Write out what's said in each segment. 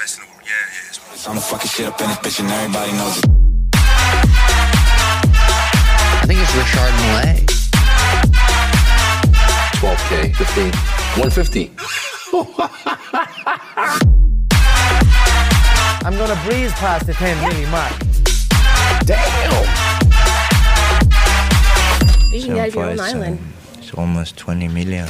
best in the world. Yeah, it is. I'm the fucking shit up in this bitch and everybody knows it. I think it's Richard Malay. 12K, 15, 150. I'm gonna breeze past the 10 million mark. Damn! You can get your own Fights, island. It's almost 20 million.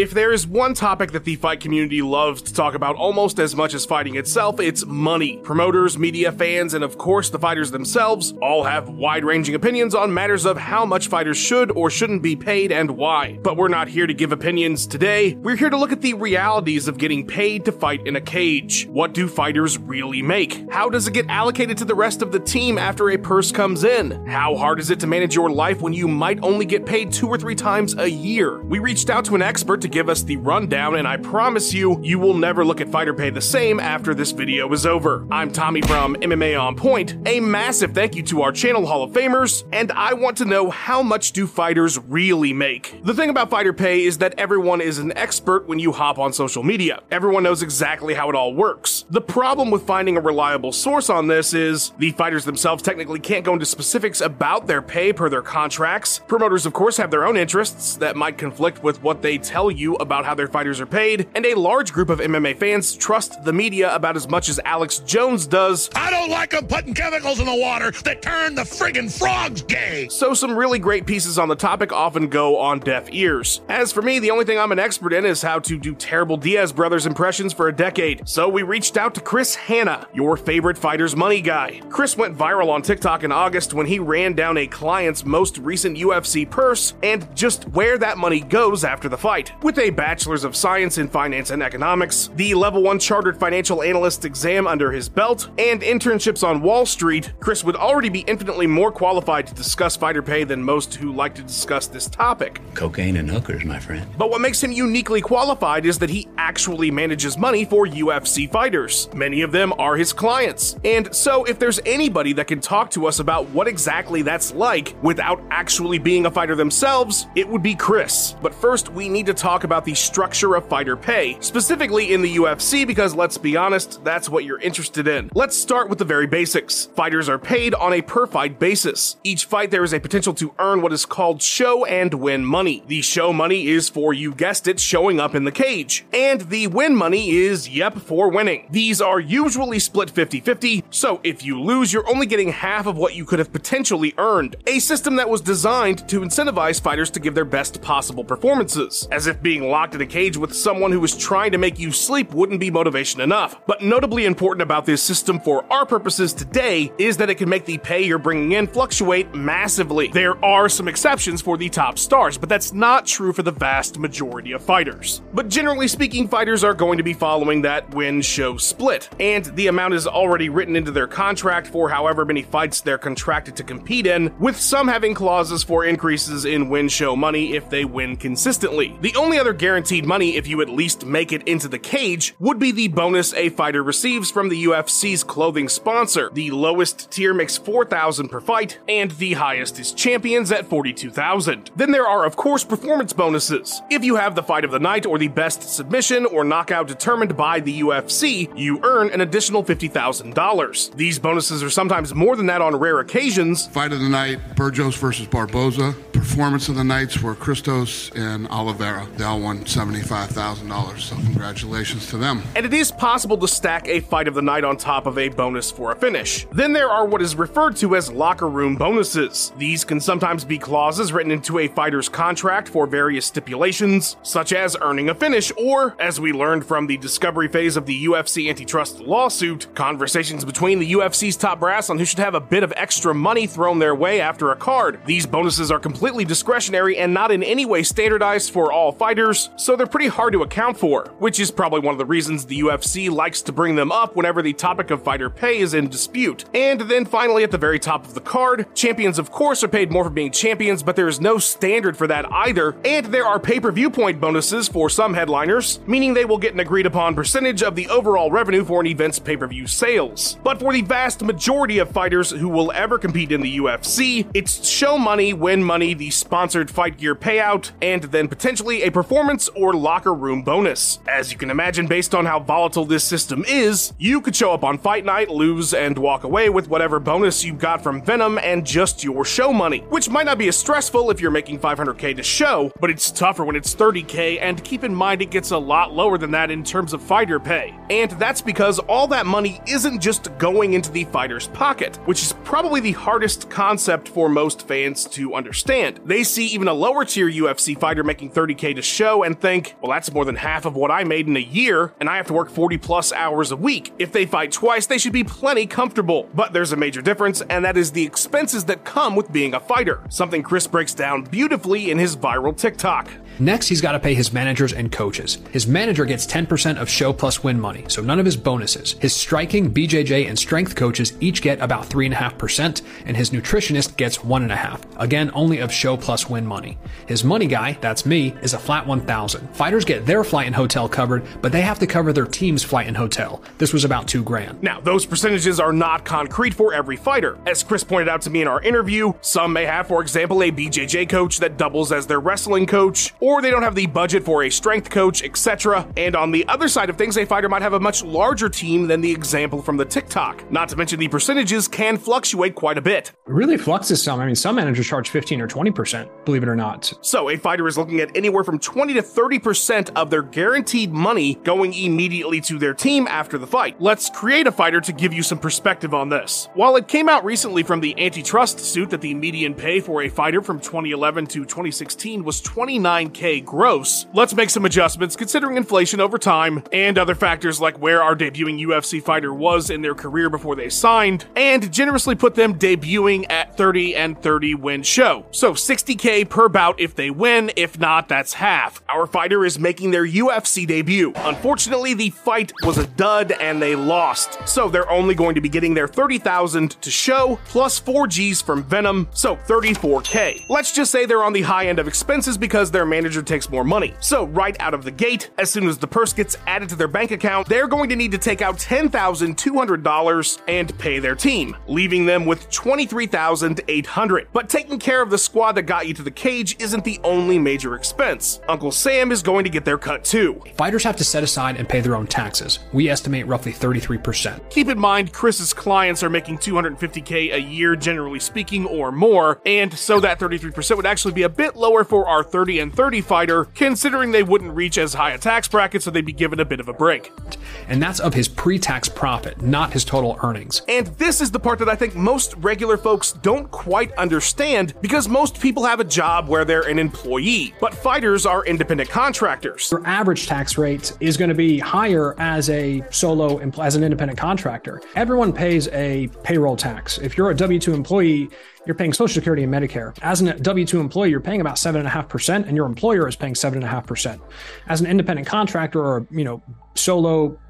If there is one topic that the fight community loves to talk about almost as much as fighting itself, it's money. Promoters, media, fans, and of course the fighters themselves all have wide ranging opinions on matters of how much fighters should or shouldn't be paid and why. But we're not here to give opinions today. We're here to look at the realities of getting paid to fight in a cage. What do fighters really make? How does it get allocated to the rest of the team after a purse comes in? How hard is it to manage your life when you might only get paid two or three times a year? We reached out to an expert to give us the rundown, and I promise you, you will never look at fighter pay the same after this video is over. I'm Tommy from MMA On Point. A massive thank you to our channel Hall of Famers, and I want to know how much do fighters really make? The thing about fighter pay is that everyone is an expert when you hop on social media. Everyone knows exactly how it all works. The problem with finding a reliable source on this is the fighters themselves technically can't go into specifics about their pay per their contracts. Promoters, of course, have their own interests that might conflict with what they tell you about how their fighters are paid, and a large group of MMA fans trust the media about as much as Alex Jones does. I don't like them putting chemicals in the water that turn the friggin' frogs gay. So, some really great pieces on the topic often go on deaf ears. As for me, the only thing I'm an expert in is how to do terrible Diaz brothers impressions for a decade. So, we reached out to Chris Hanna, your favorite fighter's money guy. Chris went viral on TikTok in August when he ran down a client's most recent UFC purse and just where that money goes after the fight. With a bachelor's of science in finance and economics, the level 1 chartered financial analyst exam under his belt, and internships on Wall Street, Chris would already be infinitely more qualified to discuss fighter pay than most who like to discuss this topic. Cocaine and hookers, my friend. But what makes him uniquely qualified is that he actually manages money for UFC fighters. Many of them are his clients. And so, if there's anybody that can talk to us about what exactly that's like without actually being a fighter themselves, it would be Chris. But first, we need to talk about the structure of fighter pay, specifically in the UFC, because let's be honest, that's what you're interested in. Let's start with the very basics. Fighters are paid on a per fight basis. Each fight, there is a potential to earn what is called show and win money. The show money is for, you guessed it, showing up in the cage. And the win money is, yep, for winning. These are usually split 50 50, so if you lose, you're only getting half of what you could have potentially earned. A system that was designed to incentivize fighters to give their best possible performances, as if being locked in a cage with someone who is trying to make you sleep wouldn't be motivation enough. But notably important about this system for our purposes today is that it can make the pay you're bringing in fluctuate massively. There are some exceptions for the top stars, but that's not true for the vast majority of fighters. But generally speaking, fighters are going to be following that win show split, and the amount is already written into their contract for however many fights they're contracted to compete in, with some having clauses for increases in win show money if they win consistently. The only other guaranteed money if you at least make it into the cage would be the bonus a fighter receives from the UFC's clothing sponsor. The lowest tier makes 4,000 per fight, and the highest is champions at 42,000. Then there are of course performance bonuses. If you have the fight of the night or the best submission or knockout determined by the UFC, you earn an additional $50,000. These bonuses are sometimes more than that on rare occasions, Fight of the night, Burgos versus Barboza. Performance of the nights were Christos and Oliveira. They all won $75,000, so congratulations to them. and it is possible to stack a fight of the night on top of a bonus for a finish. Then there are what is referred to as locker room bonuses. These can sometimes be clauses written into a fighter's contract for various stipulations, such as earning a finish, or, as we learned from the discovery phase of the UFC antitrust lawsuit, conversations between the UFC's top brass on who should have a bit of extra money thrown their way after a card. These bonuses are completely discretionary and not in any way standardized for all fighters, so they're pretty hard to account for, which is probably one of the reasons the UFC likes to bring them up whenever the topic of fighter pay is in dispute. And then finally, at the very top of the card, champions, of course, are paid more for being champions, but there is no standard for that either. And there are pay per view point bonuses for some headliners, meaning they will get an agreed upon percentage of the overall revenue for an event's pay per view sales. But for the vast majority of fighters who will ever compete in the UFC, it's show money, win money, the sponsored fight gear payout, and then potentially a performance or locker room bonus. As you can imagine, based on how volatile this system is, you could show up on fight night, lose, and walk away with whatever bonus you got from Venum and just your show money, which might not be as stressful if you're making 500k to show, but it's tougher when it's 30k, and keep in mind it gets a lot lower than that in terms of fighter pay. And that's because all that money isn't just going into the fighter's pocket, which is probably the hardest concept for most fans to understand. They see even a lower tier UFC fighter making 30k to show and think, well, that's more than half of what I made in a year, and I have to work 40 plus hours a week. If they fight twice, they should be plenty comfortable. But there's a major difference, and that is the expenses that come with being a fighter, something Chris breaks down beautifully in his viral TikTok. Next, he's got to pay his managers and coaches. His manager gets 10% of show plus win money, so none of his bonuses. His striking, BJJ, and strength coaches each get about 3.5%, and his nutritionist gets 1.5%. Again, only of show plus win money. His money guy, that's me, is a flat 1000 Fighters get their flight and hotel covered, but they have to cover their team's flight and hotel. This was about 2 grand. Now, those percentages are not concrete for every fighter. As Chris pointed out to me in our interview, some may have, for example, a BJJ coach that doubles as their wrestling coach, or they don't have the budget for a strength coach, etc. And on the other side of things, a fighter might have a much larger team than the example from the TikTok. Not to mention the percentages can fluctuate quite a bit. It really fluxes some. I mean, some managers charge 15 or 20%, believe it or not. So a fighter is looking at anywhere from 20 to 30% of their guaranteed money going immediately to their team after the fight. Let's create a fighter to give you some perspective on this. While it came out recently from the antitrust suit that the median pay for a fighter from 2011 to 2016 was 29k gross, let's make some adjustments considering inflation over time and other factors like where our debuting UFC fighter was in their career before they signed, and generously put them debuting at 30 and 30 win show. So 60k per bout if they win, if not, that's half. Our fighter is making their UFC debut. Unfortunately, the fight was a dud and they lost, so they're only going to be getting their 30,000 to show plus 4 G's from Venum, so 34k. Let's just say they're on the high end of expenses because their manager takes more money. So right out of the gate, as soon as the purse gets added to their bank account, they're going to need to take out $10,200 and pay their team, leaving them with $23,800. But taking care of the squad that got you to the cage isn't the only major expense. Uncle Sam is going to get their cut too. Fighters have to set aside and pay their own taxes. We estimate roughly 33%. Keep in mind, Chris's clients are making 250k a year, generally speaking, or more, and so that 33% would actually be a bit lower for our 30 and 30 fighter, considering they wouldn't reach as high a tax bracket, so they'd be given a bit of a break. And that's of his pre tax profit, not his total earnings. And this is the part that I think most regular folks don't quite understand because most people have a job where they're an employee, but fighters are independent contractors. Your average tax rate is going to be higher as a solo, as an independent contractor. Everyone pays a payroll tax. If you're a W 2 employee, you're paying Social Security and Medicare. As a W 2 employee, you're paying about 7.5%, and your employer is paying 7.5%. As an independent contractor or, you know,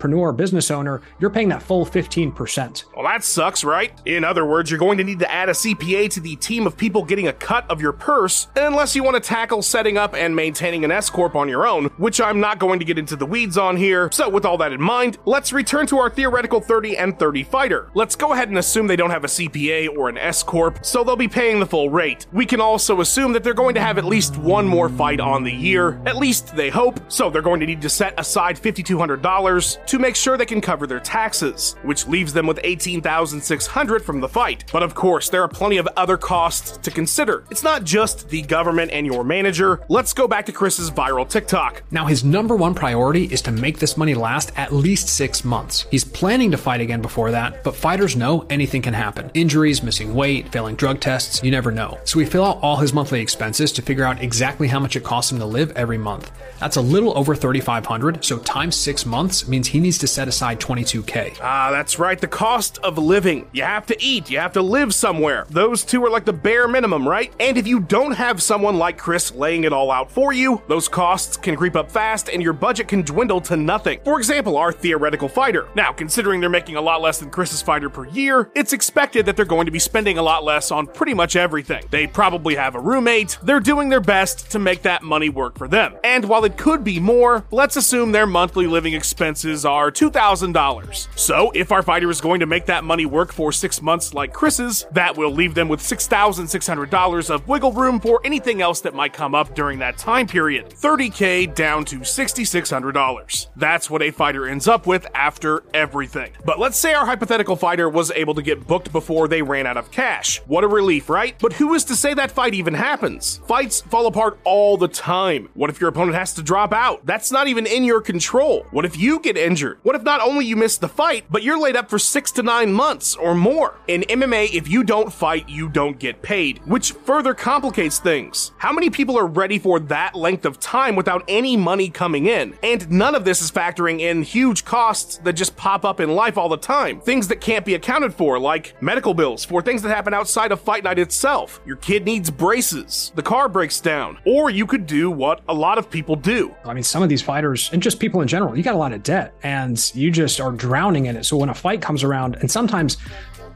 solopreneur business owner, you're paying that full 15%. Well, that sucks, right? In other words, you're going to need to add a CPA to the team of people getting a cut of your purse, unless you want to tackle setting up and maintaining an S Corp on your own, which I'm not going to get into the weeds on here. So, with all that in mind, let's return to our theoretical 30 and 30 fighter. Let's go ahead and assume they don't have a CPA or an S Corp, so they'll be paying the full rate. We can also assume that they're going to have at least one more fight on the year, at least they hope, so they're going to need to set aside $5,200 to make sure they can cover their taxes, which leaves them with 18,600 from the fight. But of course, there are plenty of other costs to consider. It's not just the government and your manager. Let's go back to Chris's viral TikTok. Now, his number one priority is to make this money last at least six months. He's planning to fight again before that, but fighters know anything can happen. Injuries, missing weight, failing drug tests, you never know. So we fill out all his monthly expenses to figure out exactly how much it costs him to live every month. That's a little over 3500 so times six months means he needs to set aside 22k. Ah, that's right, the cost of living. You have to eat, you have to live somewhere. Those two are like the bare minimum, right? And if you don't have someone like Chris laying it all out for you, those costs can creep up fast and your budget can dwindle to nothing. For example, our theoretical fighter. Now, considering they're making a lot less than Chris's fighter per year, it's expected that they're going to be spending a lot less on pretty much everything. They probably have a roommate, they're doing their best to make that money work for them. And while it could be more, let's assume their monthly living expenses are $2,000. So if our fighter is going to make that money work for six months like Chris's, that will leave them with $6,600 of wiggle room for anything else that might come up during that time period. 30k down to $6,600. That's what a fighter ends up with after everything. But let's say our hypothetical fighter was able to get booked before they ran out of cash. What a relief, right? But who is to say that fight even happens? Fights fall apart all the time. What if your opponent has to drop out? That's not even in your control. What if you get injured? What if not only you miss the fight, but you're laid up for six to nine months or more? In MMA, if you don't fight, you don't get paid, which further complicates things. How many people are ready for that length of time without any money coming in? And none of this is factoring in huge costs that just pop up in life all the time. Things that can't be accounted for, like medical bills for things that happen outside of fight night itself. Your kid needs braces, the car breaks down, or you could do what a lot of people do. I mean, some of these fighters and just people in general, you got a lot of debt and you just are drowning in it. So when a fight comes around, and sometimes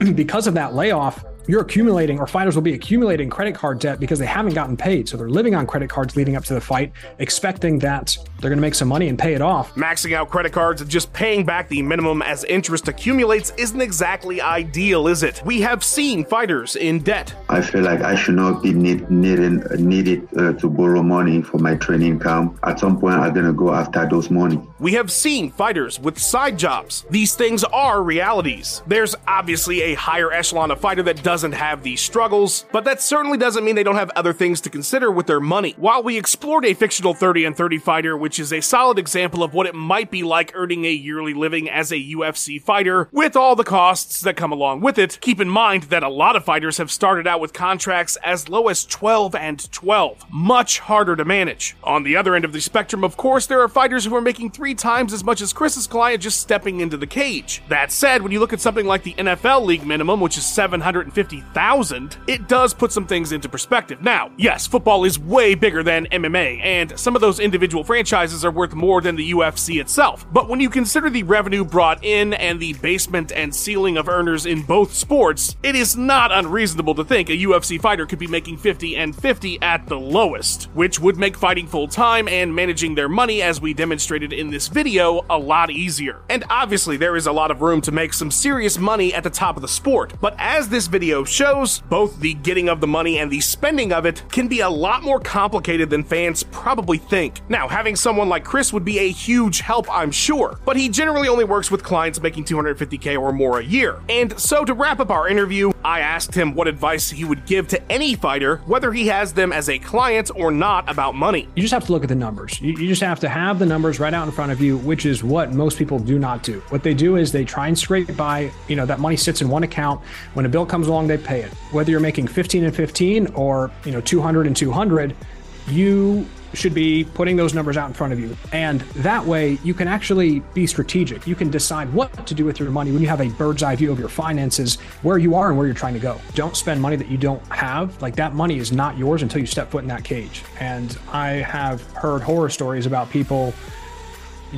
because of that layoff, you're accumulating, or fighters will be accumulating credit card debt because they haven't gotten paid. So they're living on credit cards leading up to the fight, expecting that they're going to make some money and pay it off. Maxing out credit cards and just paying back the minimum as interest accumulates isn't exactly ideal, is it? We have seen fighters in debt. I feel like I should not be need, needing, needed uh, to borrow money for my training camp. At some point, I'm going to go after those money. We have seen fighters with side jobs. These things are realities. There's obviously a higher echelon of fighter that doesn't have these struggles, but that certainly doesn't mean they don't have other things to consider with their money. While we explored a fictional 30 and 30 fighter, which is a solid example of what it might be like earning a yearly living as a UFC fighter, with all the costs that come along with it, keep in mind that a lot of fighters have started out with contracts as low as 12 and 12, much harder to manage. On the other end of the spectrum, of course, there are fighters who are making three times as much as Chris's client just stepping into the cage. That said, when you look at something like the NFL league minimum, which is 750,000, it does put some things into perspective. Now, yes, football is way bigger than MMA, and some of those individual franchises are worth more than the UFC itself. But when you consider the revenue brought in and the basement and ceiling of earners in both sports, it is not unreasonable to think a UFC fighter could be making 50 and 50 at the lowest, which would make fighting full time and managing their money, as we demonstrated in this video, a lot easier. And obviously, there is a lot of room to make some serious money at the top of the sport. But as this video shows, both the getting of the money and the spending of it can be a lot more complicated than fans probably think. Now, having someone like Chris would be a huge help, I'm sure, but he generally only works with clients making 250k or more a year. And so to wrap up our interview, I asked him what advice he would give to any fighter, whether he has them as a client or not, about money. You just have to look at the numbers. You, you just have to have the numbers right out in front of you, which is what most people do not do. What they do is they try and scrape by, you know, that money sits in one account. When a bill comes along, they pay it. Whether you're making 15 and 15 or, you know, 200 and 200, you should be putting those numbers out in front of you. And that way you can actually be strategic. You can decide what to do with your money when you have a bird's eye view of your finances, where you are and where you're trying to go. Don't spend money that you don't have. Like that money is not yours until you step foot in that cage. And I have heard horror stories about people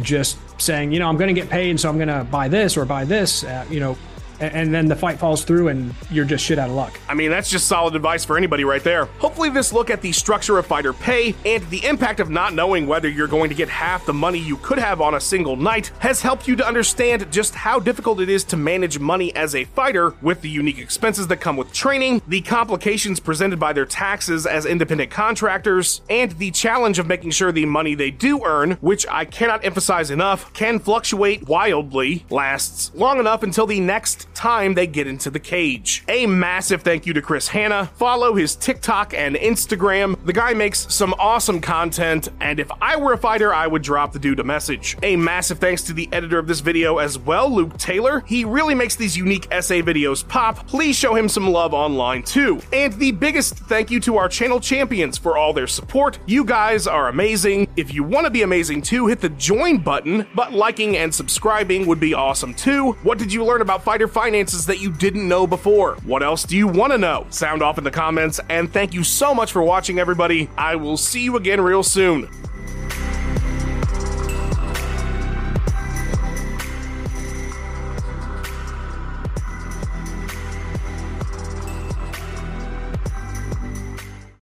just saying, you know, I'm going to get paid, so I'm going to buy this or buy this, uh, you know, and then the fight falls through and you're just shit out of luck. I mean, that's just solid advice for anybody right there. Hopefully, this look at the structure of fighter pay and the impact of not knowing whether you're going to get half the money you could have on a single night has helped you to understand just how difficult it is to manage money as a fighter with the unique expenses that come with training, the complications presented by their taxes as independent contractors, and the challenge of making sure the money they do earn, which I cannot emphasize enough, can fluctuate wildly, lasts long enough until the next time they get into the cage. A massive thank you to Chris Hanna. Follow his TikTok and Instagram. The guy makes some awesome content, and if I were a fighter, I would drop the dude a message. A massive thanks to the editor of this video as well, Luke Taylor. He really makes these unique essay videos pop. Please show him some love online too. And the biggest thank you to our channel champions for all their support. You guys are amazing. If you want to be amazing too, hit the join button, but liking and subscribing would be awesome too. What did you learn about fighter finances that you didn't know before? What else do you want to know? Sound off in the comments, and thank you so much for watching, everybody. I will see you again real soon.